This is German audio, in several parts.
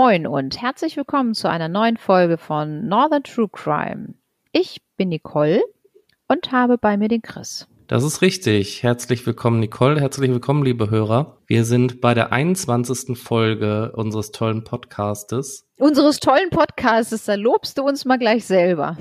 Moin und herzlich willkommen zu einer neuen Folge von Northern True Crime. Ich bin Nicole und habe bei mir den Chris. Das ist richtig. Herzlich willkommen, Nicole. Herzlich willkommen, liebe Hörer. Wir sind bei der 21. Folge unseres tollen Podcastes. Unseres tollen Podcastes, da lobst du uns mal gleich selber.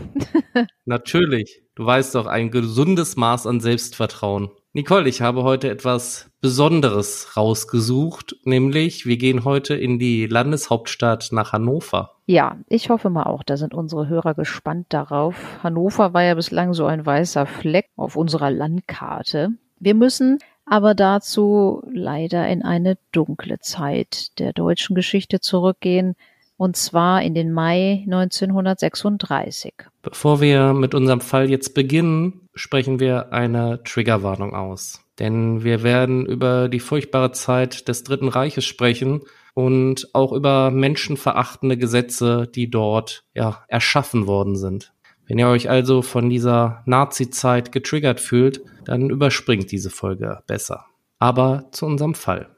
Natürlich. Du weißt doch, ein gesundes Maß an Selbstvertrauen. Nicole, ich habe heute etwas Besonderes rausgesucht, nämlich wir gehen heute in die Landeshauptstadt nach Hannover. Ja, ich hoffe mal auch, da sind unsere Hörer gespannt darauf. Hannover war ja bislang so ein weißer Fleck auf unserer Landkarte. Wir müssen aber dazu leider in eine dunkle Zeit der deutschen Geschichte zurückgehen, und zwar in den Mai 1936. Bevor wir mit unserem Fall jetzt beginnen, sprechen wir eine Triggerwarnung aus. Denn wir werden über die furchtbare Zeit des Dritten Reiches sprechen und auch über menschenverachtende Gesetze, die dort ja erschaffen worden sind. Wenn ihr euch also von dieser Nazi-Zeit getriggert fühlt, dann überspringt diese Folge besser. Aber zu unserem Fall.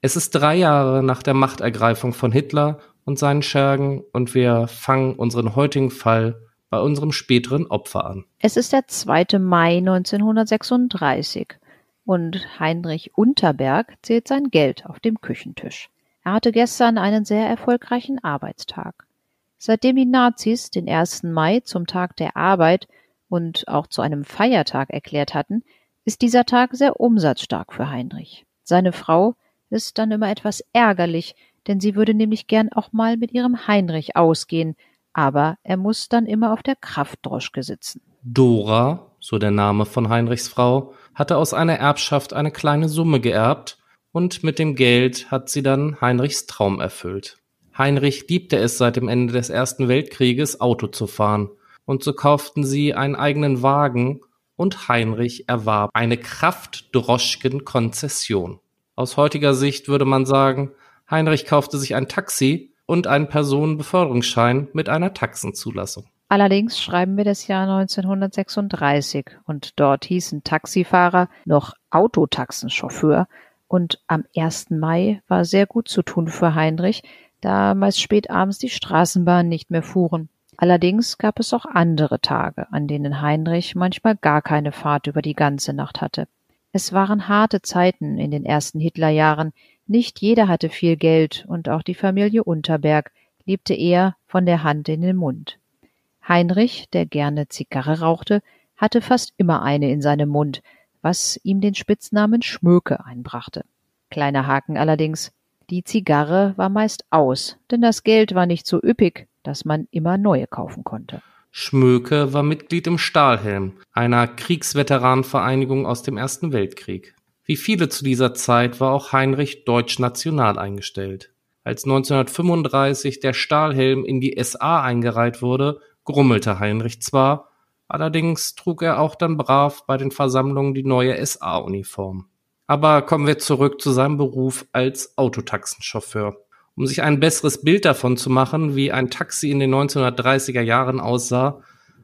Es ist drei Jahre nach der Machtergreifung von Hitler und seinen Schergen und wir fangen unseren heutigen Fall bei unserem späteren Opfer an. Es ist der 2. Mai 1936 und Heinrich Unterberg zählt sein Geld auf dem Küchentisch. Er hatte gestern einen sehr erfolgreichen Arbeitstag. Seitdem die Nazis den 1. Mai zum Tag der Arbeit und auch zu einem Feiertag erklärt hatten, ist dieser Tag sehr umsatzstark für Heinrich. Seine Frau ist dann immer etwas ärgerlich, denn sie würde nämlich gern auch mal mit ihrem Heinrich ausgehen, aber er muss dann immer auf der Kraftdroschke sitzen. Dora, so der Name von Heinrichs Frau, hatte aus einer Erbschaft eine kleine Summe geerbt und mit dem Geld hat sie dann Heinrichs Traum erfüllt. Heinrich liebte es seit dem Ende des Ersten Weltkrieges Auto zu fahren und so kauften sie einen eigenen Wagen und Heinrich erwarb eine Kraftdroschken-Konzession. Aus heutiger Sicht würde man sagen, Heinrich kaufte sich ein Taxi und einen Personenbeförderungsschein mit einer Taxenzulassung. Allerdings schreiben wir das Jahr 1936 und dort hießen Taxifahrer noch Autotaxenchauffeur und am 1. Mai war sehr gut zu tun für Heinrich, da meist spät abends die Straßenbahnen nicht mehr fuhren. Allerdings gab es auch andere Tage, an denen Heinrich manchmal gar keine Fahrt über die ganze Nacht hatte. Es waren harte Zeiten in den ersten Hitlerjahren, nicht jeder hatte viel Geld und auch die Familie Unterberg lebte eher von der Hand in den Mund. Heinrich, der gerne Zigarre rauchte, hatte fast immer eine in seinem Mund, was ihm den Spitznamen Schmöke einbrachte. Kleiner Haken allerdings, die Zigarre war meist aus, denn das Geld war nicht so üppig, dass man immer neue kaufen konnte. Schmöke war Mitglied im Stahlhelm, einer Kriegsveteranenvereinigung aus dem Ersten Weltkrieg. Wie viele zu dieser Zeit war auch Heinrich deutsch-national eingestellt. Als 1935 der Stahlhelm in die SA eingereiht wurde, grummelte Heinrich zwar, allerdings trug er auch dann brav bei den Versammlungen die neue SA-Uniform. Aber kommen wir zurück zu seinem Beruf als Autotaxenchauffeur. Um sich ein besseres Bild davon zu machen, wie ein Taxi in den 1930er Jahren aussah,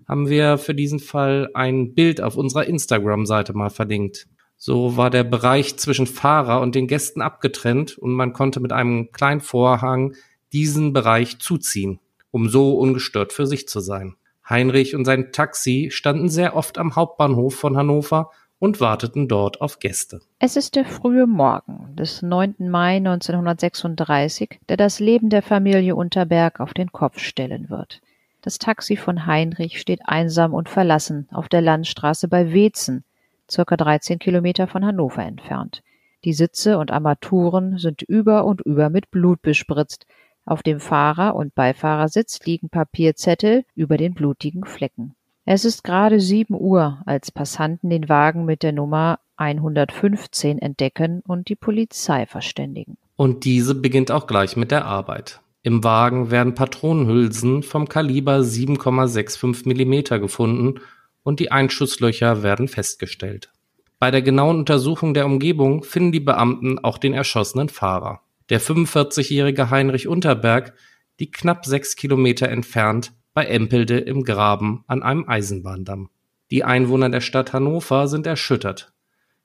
haben wir für diesen Fall ein Bild auf unserer Instagram-Seite mal verlinkt. So war der Bereich zwischen Fahrer und den Gästen abgetrennt und man konnte mit einem kleinen Vorhang diesen Bereich zuziehen, um so ungestört für sich zu sein. Heinrich und sein Taxi standen sehr oft am Hauptbahnhof von Hannover und warteten dort auf Gäste. Es ist der frühe Morgen des 9. Mai 1936, der das Leben der Familie Unterberg auf den Kopf stellen wird. Das Taxi von Heinrich steht einsam und verlassen auf der Landstraße bei Wezen, circa 13 Kilometer von Hannover entfernt. Die Sitze und Armaturen sind über und über mit Blut bespritzt. Auf dem Fahrer- und Beifahrersitz liegen Papierzettel über den blutigen Flecken. Es ist gerade sieben Uhr, als Passanten den Wagen mit der Nummer 115 entdecken und die Polizei verständigen. Und diese beginnt auch gleich mit der Arbeit. Im Wagen werden Patronenhülsen vom Kaliber 7,65 Millimeter gefunden und die Einschusslöcher werden festgestellt. Bei der genauen Untersuchung der Umgebung finden die Beamten auch den erschossenen Fahrer. Der 45-jährige Heinrich Unterberg liegt knapp sechs Kilometer entfernt bei Empelde im Graben an einem Eisenbahndamm. Die Einwohner der Stadt Hannover sind erschüttert.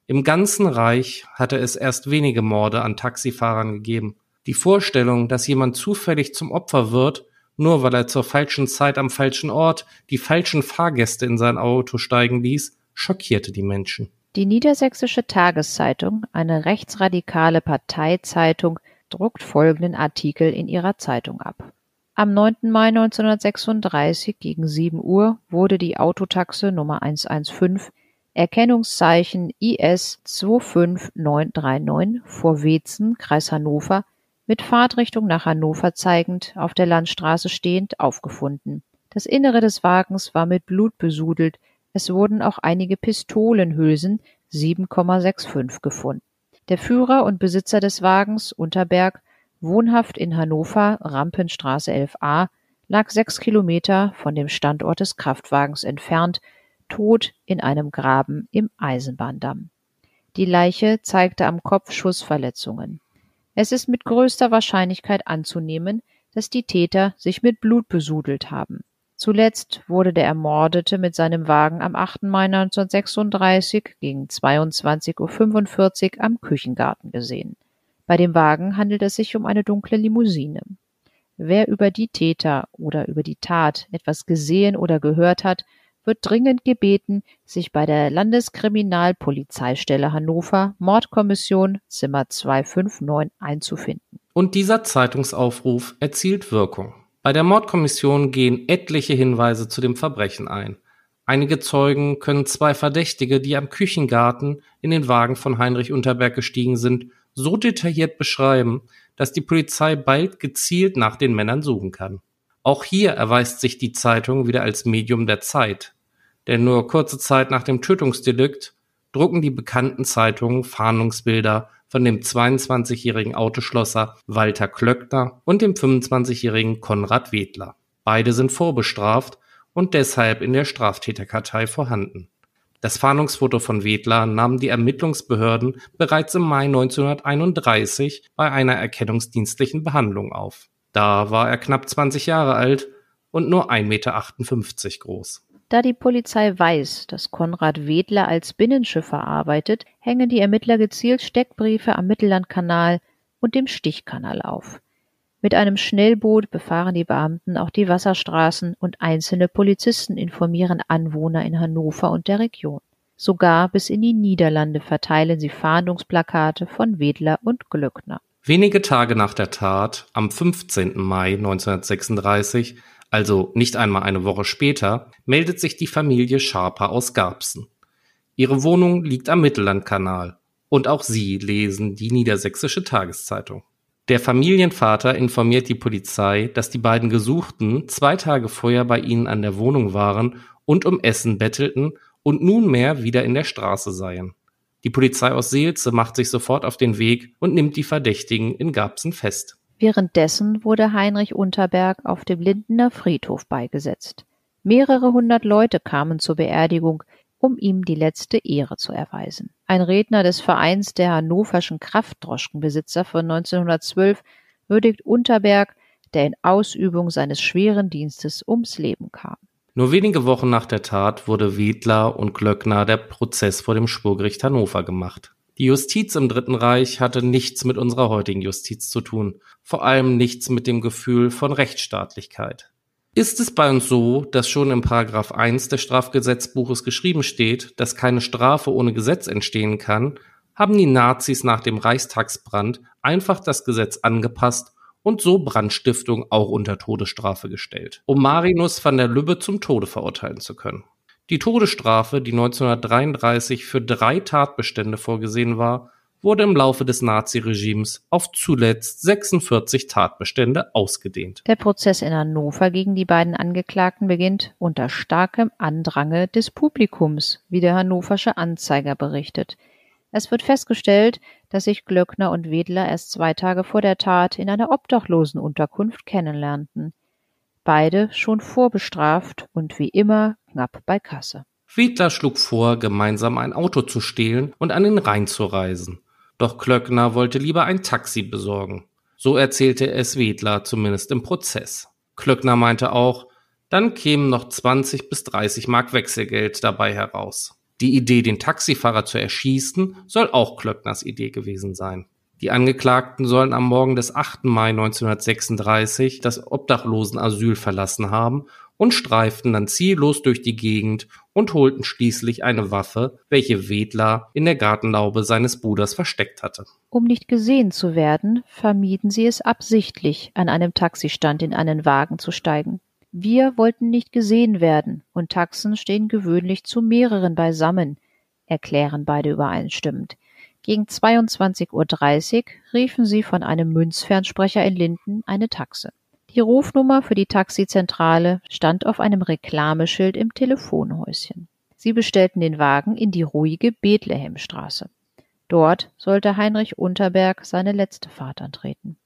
Im ganzen Reich hatte es erst wenige Morde an Taxifahrern gegeben. Die Vorstellung, dass jemand zufällig zum Opfer wird, nur weil er zur falschen Zeit am falschen Ort die falschen Fahrgäste in sein Auto steigen ließ, schockierte die Menschen. Die Niedersächsische Tageszeitung, eine rechtsradikale Parteizeitung, druckt folgenden Artikel in ihrer Zeitung ab. Am 9. Mai 1936 gegen 7 Uhr wurde die Autotaxe Nummer 115 Erkennungszeichen IS 25939 vor Weetzen, Kreis Hannover, mit Fahrtrichtung nach Hannover zeigend, auf der Landstraße stehend, aufgefunden. Das Innere des Wagens war mit Blut besudelt, es wurden auch einige Pistolenhülsen 7,65 gefunden. Der Führer und Besitzer des Wagens, Unterberg, wohnhaft in Hannover, Rampenstraße 11a, lag sechs Kilometer von dem Standort des Kraftwagens entfernt tot in einem Graben im Eisenbahndamm. Die Leiche zeigte am Kopf Schussverletzungen. Es ist mit größter Wahrscheinlichkeit anzunehmen, dass die Täter sich mit Blut besudelt haben. Zuletzt wurde der Ermordete mit seinem Wagen am 8. Mai 1936 gegen 22.45 Uhr am Küchengarten gesehen. Bei dem Wagen handelt es sich um eine dunkle Limousine. Wer über die Täter oder über die Tat etwas gesehen oder gehört hat, wird dringend gebeten, sich bei der Landeskriminalpolizeistelle Hannover Mordkommission Zimmer 259 einzufinden. Und dieser Zeitungsaufruf erzielt Wirkung. Bei der Mordkommission gehen etliche Hinweise zu dem Verbrechen ein. Einige Zeugen können zwei Verdächtige, die am Küchengarten in den Wagen von Heinrich Unterberg gestiegen sind, so detailliert beschreiben, dass die Polizei bald gezielt nach den Männern suchen kann. Auch hier erweist sich die Zeitung wieder als Medium der Zeit denn nur kurze Zeit nach dem Tötungsdelikt drucken die bekannten Zeitungen Fahndungsbilder von dem 22-jährigen Autoschlosser Walter Klöckner und dem 25-jährigen Konrad Wedler. Beide sind vorbestraft und deshalb in der Straftäterkartei vorhanden. Das Fahndungsfoto von Wedler nahmen die Ermittlungsbehörden bereits im Mai 1931 bei einer erkennungsdienstlichen Behandlung auf. Da war er knapp 20 Jahre alt und nur 1,58 Meter groß. Da die Polizei weiß, dass Konrad Wedler als Binnenschiffer arbeitet, hängen die Ermittler gezielt Steckbriefe am Mittellandkanal und dem Stichkanal auf. Mit einem Schnellboot befahren die Beamten auch die Wasserstraßen und einzelne Polizisten informieren Anwohner in Hannover und der Region. Sogar bis in die Niederlande verteilen sie Fahndungsplakate von Wedler und Glöckner. Wenige Tage nach der Tat, am 15. Mai 1936, also nicht einmal eine Woche später, meldet sich die Familie Schaper aus Garbsen. Ihre Wohnung liegt am Mittellandkanal und auch sie lesen die Niedersächsische Tageszeitung. Der Familienvater informiert die Polizei, dass die beiden Gesuchten zwei Tage vorher bei ihnen an der Wohnung waren und um Essen bettelten und nunmehr wieder in der Straße seien. Die Polizei aus Seelze macht sich sofort auf den Weg und nimmt die Verdächtigen in Garbsen fest. Währenddessen wurde Heinrich Unterberg auf dem Lindener Friedhof beigesetzt. Mehrere hundert Leute kamen zur Beerdigung, um ihm die letzte Ehre zu erweisen. Ein Redner des Vereins der hannoverschen Kraftdroschkenbesitzer von 1912 würdigt Unterberg, der in Ausübung seines schweren Dienstes ums Leben kam. Nur wenige Wochen nach der Tat wurde Wedler und Glöckner der Prozess vor dem Schwurgericht Hannover gemacht. Die Justiz im Dritten Reich hatte nichts mit unserer heutigen Justiz zu tun, vor allem nichts mit dem Gefühl von Rechtsstaatlichkeit. Ist es bei uns so, dass schon im Paragraph 1 des Strafgesetzbuches geschrieben steht, dass keine Strafe ohne Gesetz entstehen kann, haben die Nazis nach dem Reichstagsbrand einfach das Gesetz angepasst und so Brandstiftung auch unter Todesstrafe gestellt, um Marinus van der Lübbe zum Tode verurteilen zu können. Die Todesstrafe, die 1933 für drei Tatbestände vorgesehen war, wurde im Laufe des Naziregimes auf zuletzt 46 Tatbestände ausgedehnt. Der Prozess in Hannover gegen die beiden Angeklagten beginnt unter starkem Andrange des Publikums, wie der hannoversche Anzeiger berichtet. Es wird festgestellt, dass sich Glöckner und Wedler erst zwei Tage vor der Tat in einer Obdachlosenunterkunft kennenlernten. Beide schon vorbestraft und wie immer knapp bei Kasse. Wedler schlug vor, gemeinsam ein Auto zu stehlen und an den Rhein zu reisen. Doch Klöckner wollte lieber ein Taxi besorgen. So erzählte es Wedler zumindest im Prozess. Klöckner meinte auch, dann kämen noch 20 bis 30 Mark Wechselgeld dabei heraus. Die Idee, den Taxifahrer zu erschießen, soll auch Klöckners Idee gewesen sein. Die Angeklagten sollen am Morgen des 8. Mai 1936 das Obdachlosenasyl verlassen haben und streiften dann ziellos durch die Gegend und holten schließlich eine Waffe, welche Wedler in der Gartenlaube seines Bruders versteckt hatte. Um nicht gesehen zu werden, vermieden sie es absichtlich, an einem Taxistand in einen Wagen zu steigen. Wir wollten nicht gesehen werden, und Taxen stehen gewöhnlich zu mehreren beisammen, erklären beide übereinstimmend. Gegen 22.30 Uhr riefen sie von einem Münzfernsprecher in Linden eine Taxe. Die Rufnummer für die Taxizentrale stand auf einem Reklameschild im Telefonhäuschen. Sie bestellten den Wagen in die ruhige Bethlehemstraße. Dort sollte Heinrich Unterberg seine letzte Fahrt antreten.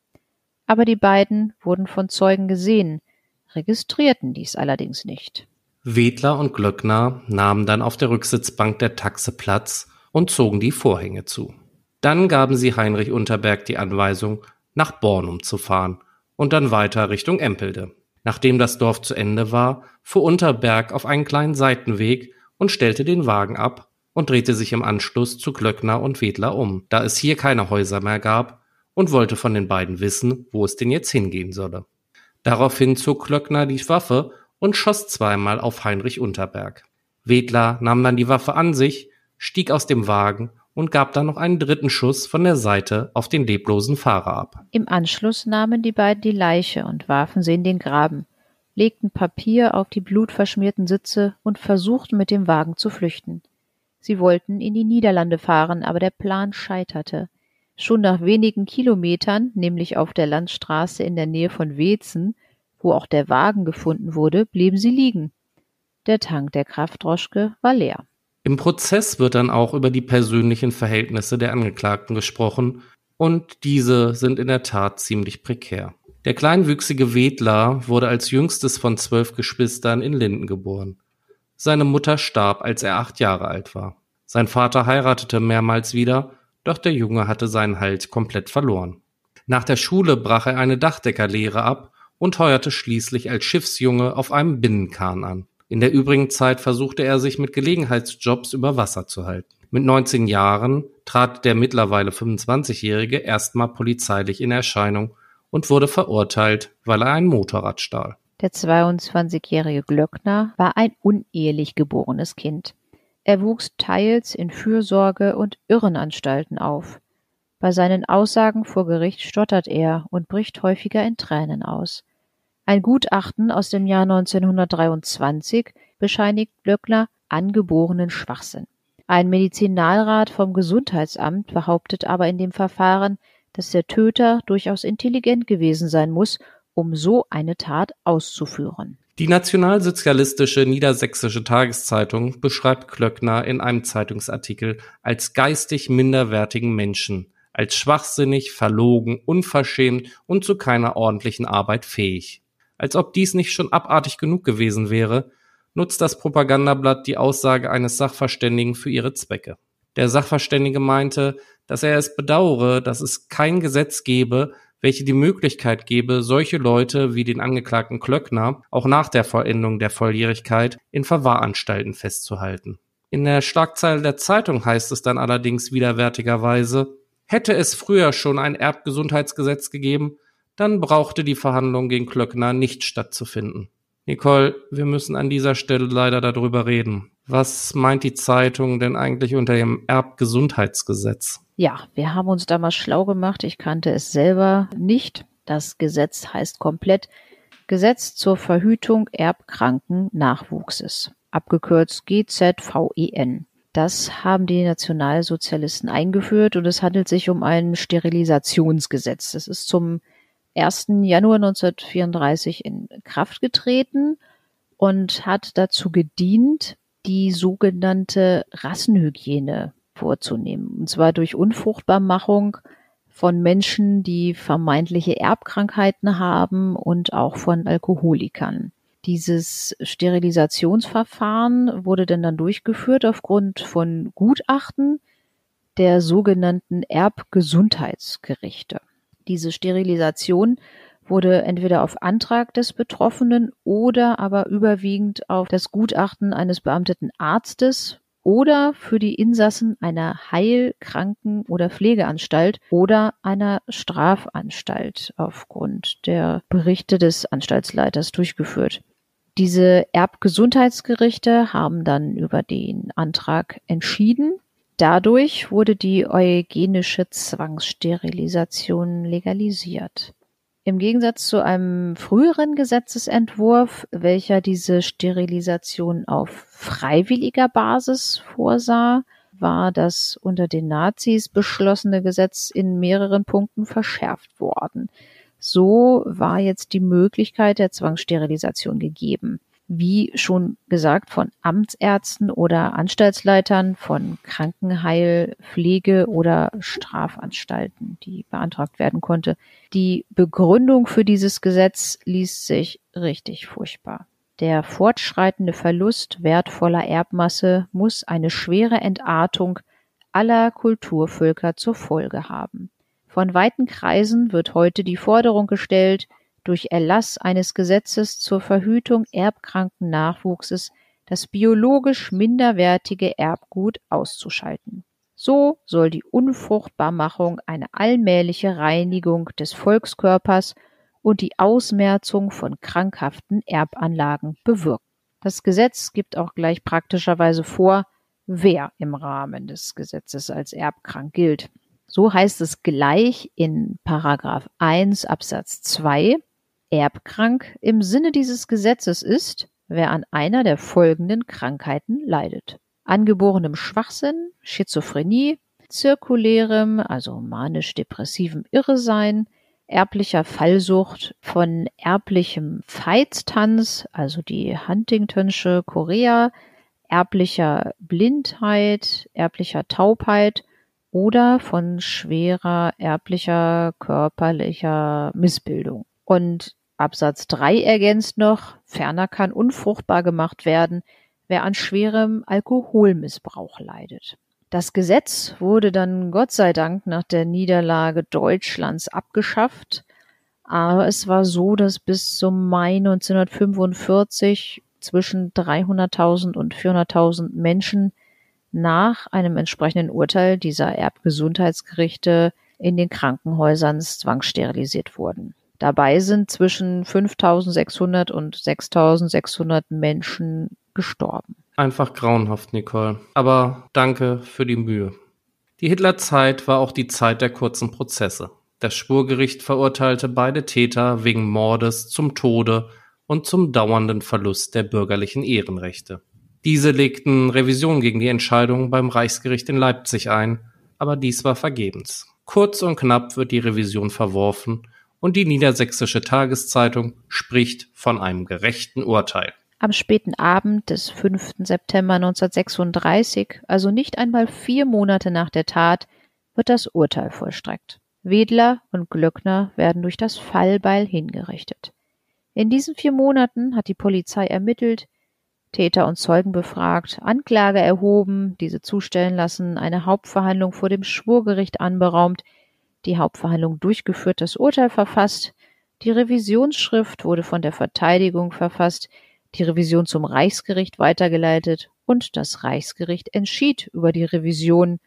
Aber die beiden wurden von Zeugen gesehen, registrierten dies allerdings nicht. Wedler und Glöckner nahmen dann auf der Rücksitzbank der Taxe Platz und zogen die Vorhänge zu. Dann gaben sie Heinrich Unterberg die Anweisung, nach Bornum zu fahren und dann weiter Richtung Empelde. Nachdem das Dorf zu Ende war, fuhr Unterberg auf einen kleinen Seitenweg und stellte den Wagen ab und drehte sich im Anschluss zu Glöckner und Wedler um, da es hier keine Häuser mehr gab und wollte von den beiden wissen, wo es denn jetzt hingehen solle. Daraufhin zog Klöckner die Waffe und schoss zweimal auf Heinrich Unterberg. Wedler nahm dann die Waffe an sich, stieg aus dem Wagen und gab dann noch einen dritten Schuss von der Seite auf den leblosen Fahrer ab. Im Anschluss nahmen die beiden die Leiche und warfen sie in den Graben, legten Papier auf die blutverschmierten Sitze und versuchten mit dem Wagen zu flüchten. Sie wollten in die Niederlande fahren, aber der Plan scheiterte. Schon nach wenigen Kilometern, nämlich auf der Landstraße in der Nähe von Weetzen, wo auch der Wagen gefunden wurde, blieben sie liegen. Der Tank der Kraftdroschke war leer. Im Prozess wird dann auch über die persönlichen Verhältnisse der Angeklagten gesprochen, und diese sind in der Tat ziemlich prekär. Der kleinwüchsige Wedler wurde als jüngstes von zwölf Geschwistern in Linden geboren. Seine Mutter starb, als er acht Jahre alt war. Sein Vater heiratete mehrmals wieder doch der Junge hatte seinen Halt komplett verloren. Nach der Schule brach er eine Dachdeckerlehre ab und heuerte schließlich als Schiffsjunge auf einem Binnenkahn an. In der übrigen Zeit versuchte er sich mit Gelegenheitsjobs über Wasser zu halten. Mit 19 Jahren trat der mittlerweile 25-Jährige erstmal polizeilich in Erscheinung und wurde verurteilt, weil er ein Motorrad stahl. Der 22-jährige Glöckner war ein unehelich geborenes Kind. Er wuchs teils in Fürsorge und Irrenanstalten auf. Bei seinen Aussagen vor Gericht stottert er und bricht häufiger in Tränen aus. Ein Gutachten aus dem Jahr 1923 bescheinigt Glöckner angeborenen Schwachsinn. Ein Medizinalrat vom Gesundheitsamt behauptet aber in dem Verfahren, dass der Töter durchaus intelligent gewesen sein muss, um so eine Tat auszuführen. Die nationalsozialistische Niedersächsische Tageszeitung beschreibt Klöckner in einem Zeitungsartikel als geistig minderwertigen Menschen, als schwachsinnig, verlogen, unverschämt und zu keiner ordentlichen Arbeit fähig. Als ob dies nicht schon abartig genug gewesen wäre, nutzt das Propagandablatt die Aussage eines Sachverständigen für ihre Zwecke. Der Sachverständige meinte, dass er es bedauere, dass es kein Gesetz gebe, welche die Möglichkeit gebe, solche Leute wie den Angeklagten Klöckner auch nach der Vollendung der Volljährigkeit in Verwahranstalten festzuhalten. In der Schlagzeile der Zeitung heißt es dann allerdings widerwärtigerweise, hätte es früher schon ein Erbgesundheitsgesetz gegeben, dann brauchte die Verhandlung gegen Klöckner nicht stattzufinden. Nicole, wir müssen an dieser Stelle leider darüber reden. Was meint die Zeitung denn eigentlich unter dem Erbgesundheitsgesetz? Ja, wir haben uns damals schlau gemacht. Ich kannte es selber nicht. Das Gesetz heißt komplett Gesetz zur Verhütung erbkranken Nachwuchses, abgekürzt GZVEN. Das haben die Nationalsozialisten eingeführt und es handelt sich um ein Sterilisationsgesetz. Das ist zum 1. Januar 1934 in Kraft getreten und hat dazu gedient, die sogenannte Rassenhygiene vorzunehmen. Und zwar durch Unfruchtbarmachung von Menschen, die vermeintliche Erbkrankheiten haben und auch von Alkoholikern. Dieses Sterilisationsverfahren wurde denn dann durchgeführt aufgrund von Gutachten der sogenannten Erbgesundheitsgerichte. Diese Sterilisation wurde entweder auf Antrag des Betroffenen oder aber überwiegend auf das Gutachten eines beamteten Arztes oder für die Insassen einer Heil-, Kranken- oder Pflegeanstalt oder einer Strafanstalt aufgrund der Berichte des Anstaltsleiters durchgeführt. Diese Erbgesundheitsgerichte haben dann über den Antrag entschieden. Dadurch wurde die eugenische Zwangssterilisation legalisiert. Im Gegensatz zu einem früheren Gesetzesentwurf, welcher diese Sterilisation auf freiwilliger Basis vorsah, war das unter den Nazis beschlossene Gesetz in mehreren Punkten verschärft worden. So war jetzt die Möglichkeit der Zwangssterilisation gegeben wie schon gesagt, von Amtsärzten oder Anstaltsleitern, von Krankenheil, Pflege oder Strafanstalten, die beantragt werden konnte. Die Begründung für dieses Gesetz ließ sich richtig furchtbar. Der fortschreitende Verlust wertvoller Erbmasse muss eine schwere Entartung aller Kulturvölker zur Folge haben. Von weiten Kreisen wird heute die Forderung gestellt, durch Erlass eines Gesetzes zur Verhütung erbkranken Nachwuchses das biologisch minderwertige Erbgut auszuschalten. So soll die Unfruchtbarmachung eine allmähliche Reinigung des Volkskörpers und die Ausmerzung von krankhaften Erbanlagen bewirken. Das Gesetz gibt auch gleich praktischerweise vor, wer im Rahmen des Gesetzes als erbkrank gilt. So heißt es gleich in Paragraph 1 Absatz 2 Erbkrank im Sinne dieses Gesetzes ist, wer an einer der folgenden Krankheiten leidet. Angeborenem Schwachsinn, Schizophrenie, zirkulärem, also manisch-depressivem Irresein, erblicher Fallsucht, von erblichem Veitstanz, also die Huntingtonsche Chorea, erblicher Blindheit, erblicher Taubheit oder von schwerer erblicher körperlicher Missbildung. Und Absatz 3 ergänzt noch, ferner kann unfruchtbar gemacht werden, wer an schwerem Alkoholmissbrauch leidet. Das Gesetz wurde dann Gott sei Dank nach der Niederlage Deutschlands abgeschafft, aber es war so, dass bis zum Mai 1945 zwischen 300.000 und 400.000 Menschen nach einem entsprechenden Urteil dieser Erbgesundheitsgerichte in den Krankenhäusern zwangssterilisiert wurden. Dabei sind zwischen 5600 und 6600 Menschen gestorben. Einfach grauenhaft, Nicole. Aber danke für die Mühe. Die Hitlerzeit war auch die Zeit der kurzen Prozesse. Das Spurgericht verurteilte beide Täter wegen Mordes zum Tode und zum dauernden Verlust der bürgerlichen Ehrenrechte. Diese legten Revision gegen die Entscheidung beim Reichsgericht in Leipzig ein, aber dies war vergebens. Kurz und knapp wird die Revision verworfen und die Niedersächsische Tageszeitung spricht von einem gerechten Urteil. Am späten Abend des 5. September 1936, also nicht einmal vier Monate nach der Tat, wird das Urteil vollstreckt. Wedler und Glöckner werden durch das Fallbeil hingerichtet. In diesen vier Monaten hat die Polizei ermittelt, Täter und Zeugen befragt, Anklage erhoben, diese zustellen lassen, eine Hauptverhandlung vor dem Schwurgericht anberaumt, die Hauptverhandlung durchgeführt, das Urteil verfasst, die Revisionsschrift wurde von der Verteidigung verfasst, die Revision zum Reichsgericht weitergeleitet und das Reichsgericht entschied über die Revision.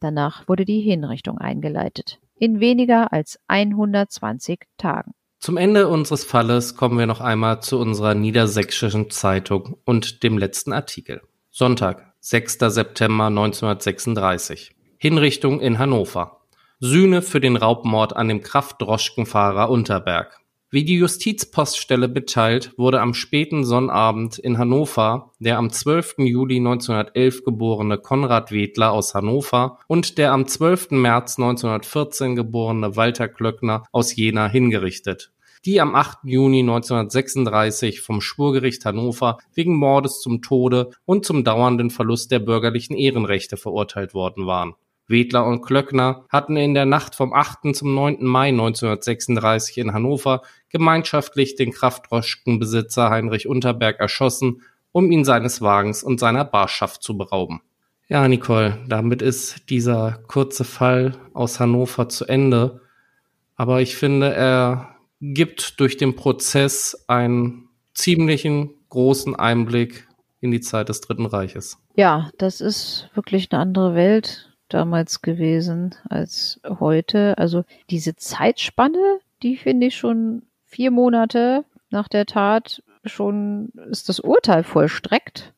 Danach wurde die Hinrichtung eingeleitet. In weniger als 120 Tagen. Zum Ende unseres Falles kommen wir noch einmal zu unserer niedersächsischen Zeitung und dem letzten Artikel. Sonntag, 6. September 1936. Hinrichtung in Hannover. Sühne für den Raubmord an dem Kraftdroschkenfahrer Unterberg. Wie die Justizpoststelle mitteilt, wurde am späten Sonnabend in Hannover der am 12. Juli 1911 geborene Konrad Wedler aus Hannover und der am 12. März 1914 geborene Walter Klöckner aus Jena hingerichtet, die am 8. Juni 1936 vom Schwurgericht Hannover wegen Mordes zum Tode und zum dauernden Verlust der bürgerlichen Ehrenrechte verurteilt worden waren Wedler und Klöckner hatten in der Nacht vom 8. zum 9. Mai 1936 in Hannover gemeinschaftlich den Kraftdroschkenbesitzer Heinrich Unterberg erschossen, um ihn seines Wagens und seiner Barschaft zu berauben. Ja, Nicole, damit ist dieser kurze Fall aus Hannover zu Ende. Aber ich finde, er gibt durch den Prozess einen ziemlichen großen Einblick in die Zeit des Dritten Reiches. Ja, das ist wirklich eine andere Welt damals gewesen als heute. Also diese Zeitspanne, die finde ich schon vier Monate nach der Tat schon ist das Urteil vollstreckt.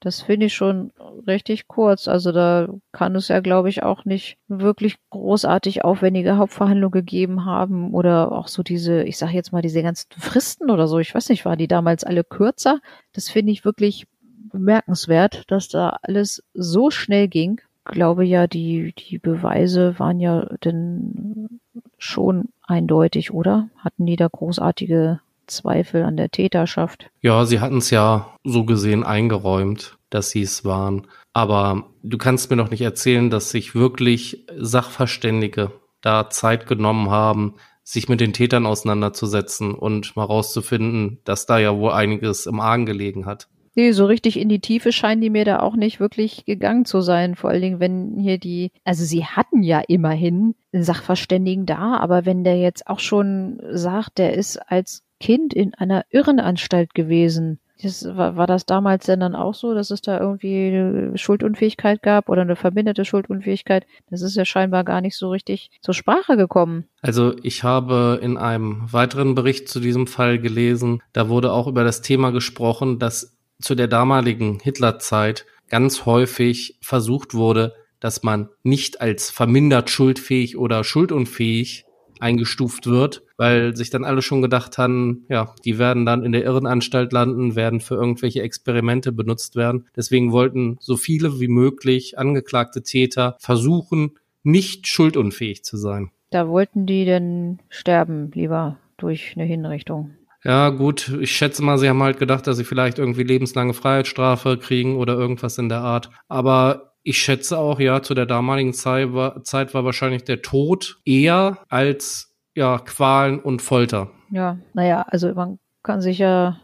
Das finde ich schon richtig kurz. Also da kann es ja, glaube ich, auch nicht wirklich großartig aufwendige Hauptverhandlungen gegeben haben oder auch so diese, ich sage jetzt mal, diese ganzen Fristen oder so. Ich weiß nicht, waren die damals alle kürzer? Das finde ich wirklich bemerkenswert, dass da alles so schnell ging. Glaube ja, die, die Beweise waren ja denn schon eindeutig, oder? Hatten die da großartige Zweifel an der Täterschaft. Ja, sie hatten es ja so gesehen eingeräumt, dass sie es waren. Aber du kannst mir doch nicht erzählen, dass sich wirklich Sachverständige da Zeit genommen haben, sich mit den Tätern auseinanderzusetzen und mal rauszufinden, dass da ja wohl einiges im Argen gelegen hat. Nee, so richtig in die Tiefe scheinen die mir da auch nicht wirklich gegangen zu sein. Vor allen Dingen, wenn hier die, also sie hatten ja immerhin einen Sachverständigen da, aber wenn der jetzt auch schon sagt, der ist als Kind in einer Irrenanstalt gewesen. Das, war, war das damals denn dann auch so, dass es da irgendwie eine Schuldunfähigkeit gab oder eine verbindete Schuldunfähigkeit? Das ist ja scheinbar gar nicht so richtig zur Sprache gekommen. Also ich habe in einem weiteren Bericht zu diesem Fall gelesen, da wurde auch über das Thema gesprochen, dass zu der damaligen Hitlerzeit ganz häufig versucht wurde, dass man nicht als vermindert schuldfähig oder schuldunfähig eingestuft wird, weil sich dann alle schon gedacht haben, ja, die werden dann in der Irrenanstalt landen, werden für irgendwelche Experimente benutzt werden. Deswegen wollten so viele wie möglich angeklagte Täter versuchen, nicht schuldunfähig zu sein. Da wollten die denn sterben, lieber durch eine Hinrichtung. Ja, gut, ich schätze mal, sie haben halt gedacht, dass sie vielleicht irgendwie lebenslange Freiheitsstrafe kriegen oder irgendwas in der Art. Aber ich schätze auch, ja, zu der damaligen Zeit war, Zeit war wahrscheinlich der Tod eher als ja, Qualen und Folter. Ja, naja, also man kann sich ja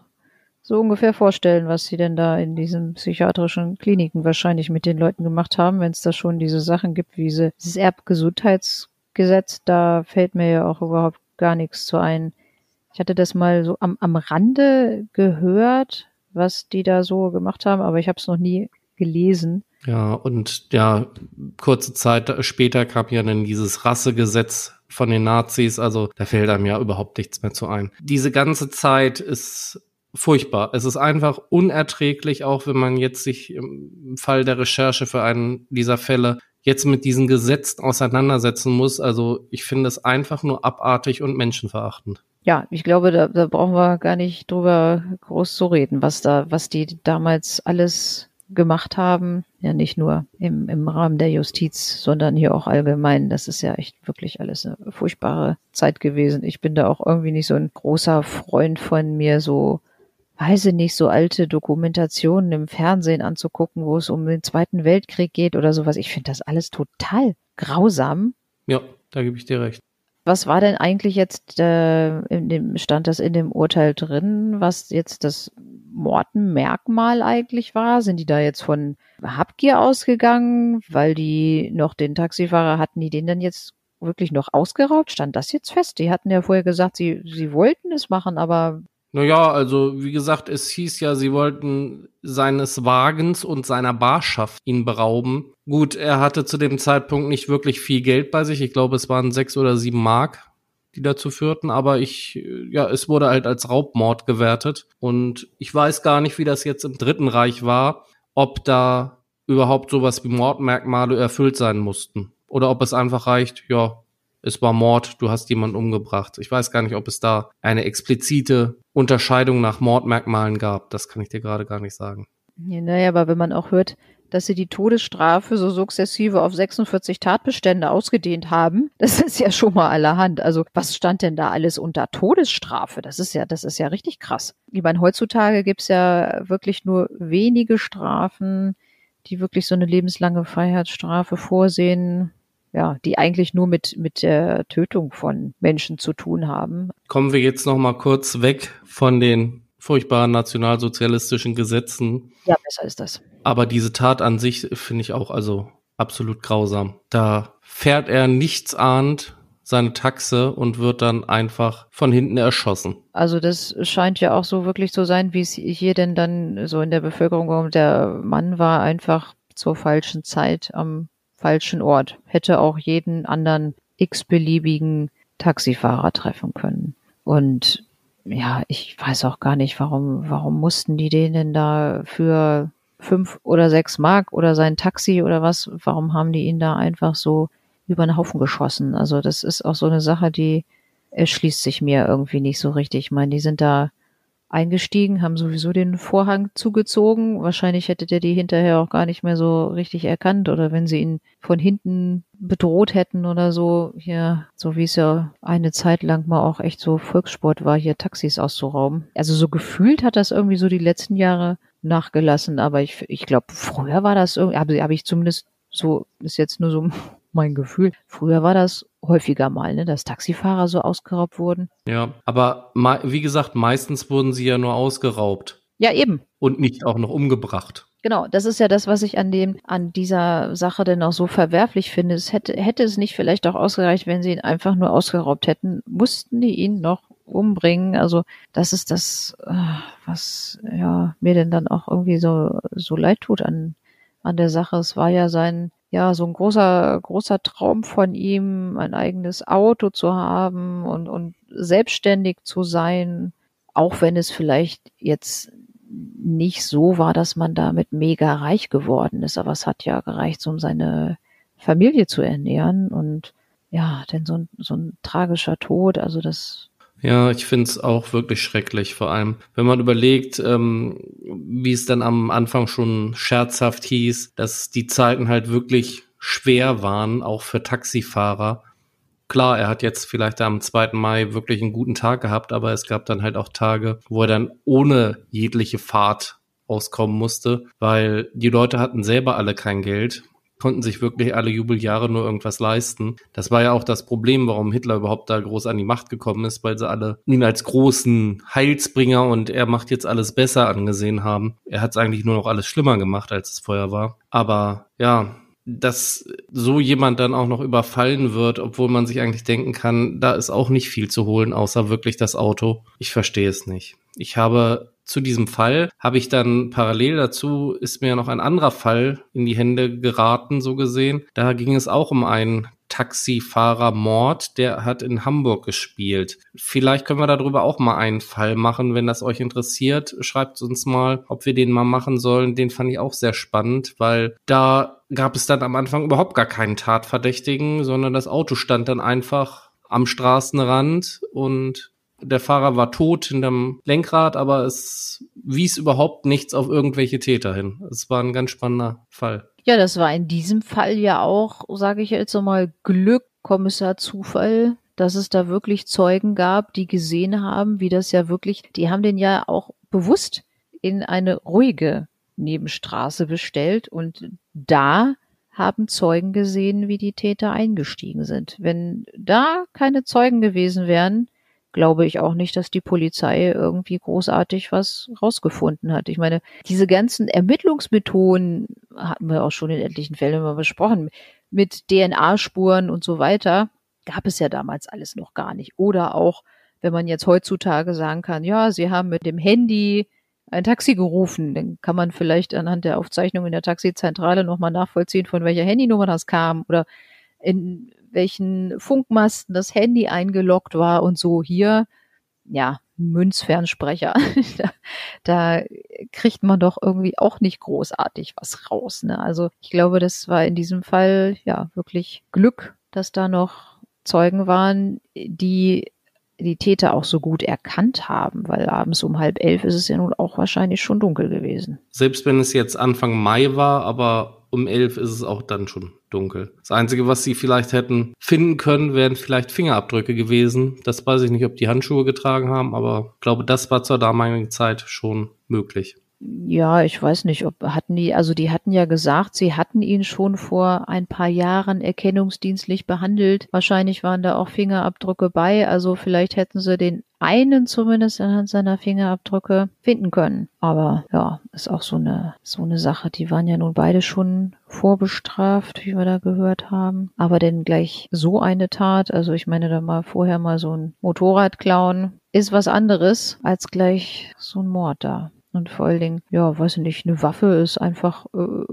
so ungefähr vorstellen, was sie denn da in diesen psychiatrischen Kliniken wahrscheinlich mit den Leuten gemacht haben, wenn es da schon diese Sachen gibt, wie diese, dieses Erbgesundheitsgesetz, da fällt mir ja auch überhaupt gar nichts zu ein. Ich hatte das mal so am, am Rande gehört, was die da so gemacht haben, aber ich habe es noch nie gelesen. Ja, und ja, kurze Zeit später kam ja dann dieses Rassegesetz von den Nazis, also da fällt einem ja überhaupt nichts mehr zu ein. Diese ganze Zeit ist furchtbar. Es ist einfach unerträglich, auch wenn man jetzt sich im Fall der Recherche für einen dieser Fälle jetzt mit diesen Gesetzen auseinandersetzen muss. Also ich finde es einfach nur abartig und menschenverachtend. Ja, ich glaube, da, da brauchen wir gar nicht drüber groß zu reden, was da, was die damals alles gemacht haben. Ja, nicht nur im, im Rahmen der Justiz, sondern hier auch allgemein. Das ist ja echt wirklich alles eine furchtbare Zeit gewesen. Ich bin da auch irgendwie nicht so ein großer Freund von mir, so, weiß ich nicht, so alte Dokumentationen im Fernsehen anzugucken, wo es um den Zweiten Weltkrieg geht oder sowas. Ich finde das alles total grausam. Ja, da gebe ich dir recht. Was war denn eigentlich jetzt äh, in dem stand das in dem Urteil drin, was jetzt das Mortenmerkmal eigentlich war? Sind die da jetzt von Habgier ausgegangen, weil die noch den Taxifahrer hatten, die den dann jetzt wirklich noch ausgeraubt? Stand das jetzt fest? Die hatten ja vorher gesagt, sie, sie wollten es machen, aber naja, also wie gesagt, es hieß ja, sie wollten seines Wagens und seiner Barschaft ihn berauben. Gut, er hatte zu dem Zeitpunkt nicht wirklich viel Geld bei sich. Ich glaube, es waren sechs oder sieben Mark, die dazu führten. Aber ich, ja, es wurde halt als Raubmord gewertet. Und ich weiß gar nicht, wie das jetzt im Dritten Reich war, ob da überhaupt sowas wie Mordmerkmale erfüllt sein mussten. Oder ob es einfach reicht, ja, es war Mord, du hast jemanden umgebracht. Ich weiß gar nicht, ob es da eine explizite Unterscheidung nach Mordmerkmalen gab. Das kann ich dir gerade gar nicht sagen. naja, aber wenn man auch hört, dass sie die Todesstrafe so sukzessive auf 46 Tatbestände ausgedehnt haben, das ist ja schon mal allerhand. Also was stand denn da alles unter Todesstrafe? Das ist ja, das ist ja richtig krass. Ich meine, heutzutage gibt's ja wirklich nur wenige Strafen, die wirklich so eine lebenslange Freiheitsstrafe vorsehen ja, die eigentlich nur mit, mit der Tötung von Menschen zu tun haben. Kommen wir jetzt noch mal kurz weg von den furchtbaren nationalsozialistischen Gesetzen. Ja, besser ist das. Aber diese Tat an sich finde ich auch also absolut grausam. Da fährt er nichts ahnt seine Taxe und wird dann einfach von hinten erschossen. Also das scheint ja auch so wirklich zu sein, wie es hier denn dann so in der Bevölkerung kommt. Der Mann war einfach zur falschen Zeit am falschen Ort. Hätte auch jeden anderen x-beliebigen Taxifahrer treffen können. Und ja, ich weiß auch gar nicht, warum, warum mussten die denen da für fünf oder sechs Mark oder sein Taxi oder was, warum haben die ihn da einfach so über den Haufen geschossen? Also das ist auch so eine Sache, die erschließt sich mir irgendwie nicht so richtig. Ich meine, die sind da eingestiegen, haben sowieso den Vorhang zugezogen. Wahrscheinlich hätte der die hinterher auch gar nicht mehr so richtig erkannt oder wenn sie ihn von hinten bedroht hätten oder so, hier, so wie es ja eine Zeit lang mal auch echt so Volkssport war, hier Taxis auszurauben. Also so gefühlt hat das irgendwie so die letzten Jahre nachgelassen, aber ich, ich glaube, früher war das irgendwie, habe hab ich zumindest so, ist jetzt nur so mein Gefühl. Früher war das häufiger mal, ne, dass Taxifahrer so ausgeraubt wurden. Ja, aber wie gesagt, meistens wurden sie ja nur ausgeraubt. Ja, eben. Und nicht auch noch umgebracht. Genau, das ist ja das, was ich an dem, an dieser Sache denn auch so verwerflich finde. Es hätte, hätte es nicht vielleicht auch ausgereicht, wenn sie ihn einfach nur ausgeraubt hätten, mussten die ihn noch umbringen. Also das ist das, äh, was ja mir denn dann auch irgendwie so so leid tut an an der Sache. Es war ja sein ja, so ein großer, großer Traum von ihm, ein eigenes Auto zu haben und, und selbstständig zu sein, auch wenn es vielleicht jetzt nicht so war, dass man damit mega reich geworden ist, aber es hat ja gereicht, um seine Familie zu ernähren. Und ja, denn so ein, so ein tragischer Tod, also das ja, ich finde es auch wirklich schrecklich, vor allem, wenn man überlegt, ähm, wie es dann am Anfang schon scherzhaft hieß, dass die Zeiten halt wirklich schwer waren, auch für Taxifahrer. Klar, er hat jetzt vielleicht am 2. Mai wirklich einen guten Tag gehabt, aber es gab dann halt auch Tage, wo er dann ohne jegliche Fahrt auskommen musste, weil die Leute hatten selber alle kein Geld konnten sich wirklich alle Jubeljahre nur irgendwas leisten. Das war ja auch das Problem, warum Hitler überhaupt da groß an die Macht gekommen ist, weil sie alle ihn als großen Heilsbringer und er macht jetzt alles besser angesehen haben. Er hat es eigentlich nur noch alles schlimmer gemacht, als es vorher war. Aber ja, dass so jemand dann auch noch überfallen wird, obwohl man sich eigentlich denken kann, da ist auch nicht viel zu holen, außer wirklich das Auto. Ich verstehe es nicht. Ich habe zu diesem Fall habe ich dann parallel dazu ist mir noch ein anderer Fall in die Hände geraten, so gesehen. Da ging es auch um einen Taxifahrer-Mord, der hat in Hamburg gespielt. Vielleicht können wir darüber auch mal einen Fall machen, wenn das euch interessiert. Schreibt uns mal, ob wir den mal machen sollen. Den fand ich auch sehr spannend, weil da gab es dann am Anfang überhaupt gar keinen Tatverdächtigen, sondern das Auto stand dann einfach am Straßenrand und der Fahrer war tot hinterm Lenkrad, aber es wies überhaupt nichts auf irgendwelche Täter hin. Es war ein ganz spannender Fall. Ja, das war in diesem Fall ja auch, sage ich jetzt mal, Glück, Kommissar Zufall, dass es da wirklich Zeugen gab, die gesehen haben, wie das ja wirklich, die haben den ja auch bewusst in eine ruhige Nebenstraße bestellt und da haben Zeugen gesehen, wie die Täter eingestiegen sind. Wenn da keine Zeugen gewesen wären, glaube ich auch nicht, dass die Polizei irgendwie großartig was rausgefunden hat. Ich meine, diese ganzen Ermittlungsmethoden hatten wir auch schon in etlichen Fällen mal besprochen, mit DNA-Spuren und so weiter, gab es ja damals alles noch gar nicht. Oder auch, wenn man jetzt heutzutage sagen kann, ja, Sie haben mit dem Handy ein Taxi gerufen, dann kann man vielleicht anhand der Aufzeichnung in der Taxizentrale nochmal nachvollziehen, von welcher Handynummer das kam oder in welchen Funkmasten das Handy eingeloggt war und so hier, ja, Münzfernsprecher. da, da kriegt man doch irgendwie auch nicht großartig was raus. Ne? Also ich glaube, das war in diesem Fall ja wirklich Glück, dass da noch Zeugen waren, die die Täter auch so gut erkannt haben, weil abends um halb elf ist es ja nun auch wahrscheinlich schon dunkel gewesen. Selbst wenn es jetzt Anfang Mai war, aber um elf ist es auch dann schon dunkel. Das Einzige, was sie vielleicht hätten finden können, wären vielleicht Fingerabdrücke gewesen. Das weiß ich nicht, ob die Handschuhe getragen haben, aber ich glaube, das war zur damaligen Zeit schon möglich. Ja, ich weiß nicht, ob hatten die, also die hatten ja gesagt, sie hatten ihn schon vor ein paar Jahren erkennungsdienstlich behandelt. Wahrscheinlich waren da auch Fingerabdrücke bei, also vielleicht hätten sie den einen zumindest anhand seiner Fingerabdrücke finden können. Aber ja, ist auch so eine, so eine Sache. Die waren ja nun beide schon vorbestraft, wie wir da gehört haben. Aber denn gleich so eine Tat, also ich meine da mal vorher mal so ein Motorrad klauen, ist was anderes als gleich so ein Mord da. Und vor allen Dingen, ja, weiß ich nicht, eine Waffe ist einfach äh,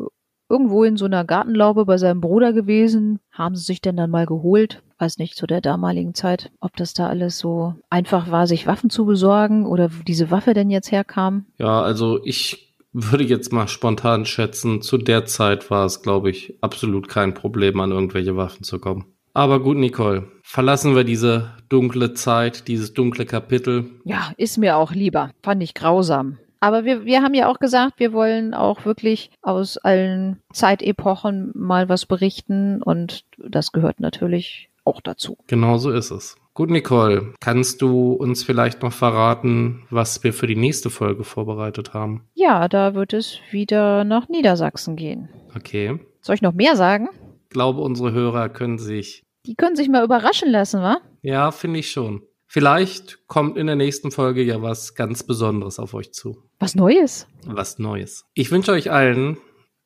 irgendwo in so einer Gartenlaube bei seinem Bruder gewesen, haben sie sich denn dann mal geholt. Weiß nicht, zu der damaligen Zeit, ob das da alles so einfach war, sich Waffen zu besorgen oder wo diese Waffe denn jetzt herkam. Ja, also ich würde jetzt mal spontan schätzen, zu der Zeit war es, glaube ich, absolut kein Problem, an irgendwelche Waffen zu kommen. Aber gut, Nicole, verlassen wir diese dunkle Zeit, dieses dunkle Kapitel. Ja, ist mir auch lieber. Fand ich grausam. Aber wir, wir haben ja auch gesagt, wir wollen auch wirklich aus allen Zeitepochen mal was berichten und das gehört natürlich auch dazu. Genau so ist es. Gut, Nicole, kannst du uns vielleicht noch verraten, was wir für die nächste Folge vorbereitet haben? Ja, da wird es wieder nach Niedersachsen gehen. Okay. Soll ich noch mehr sagen? Ich glaube, unsere Hörer können sich. Die können sich mal überraschen lassen, wa? Ja, finde ich schon. Vielleicht kommt in der nächsten Folge ja was ganz Besonderes auf euch zu. Was Neues? Was Neues. Ich wünsche euch allen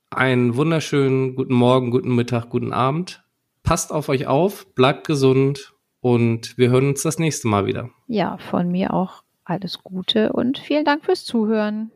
einen wunderschönen guten Morgen, guten Mittag, guten Abend. Passt auf euch auf, bleibt gesund und wir hören uns das nächste Mal wieder. Ja, von mir auch alles Gute und vielen Dank fürs Zuhören.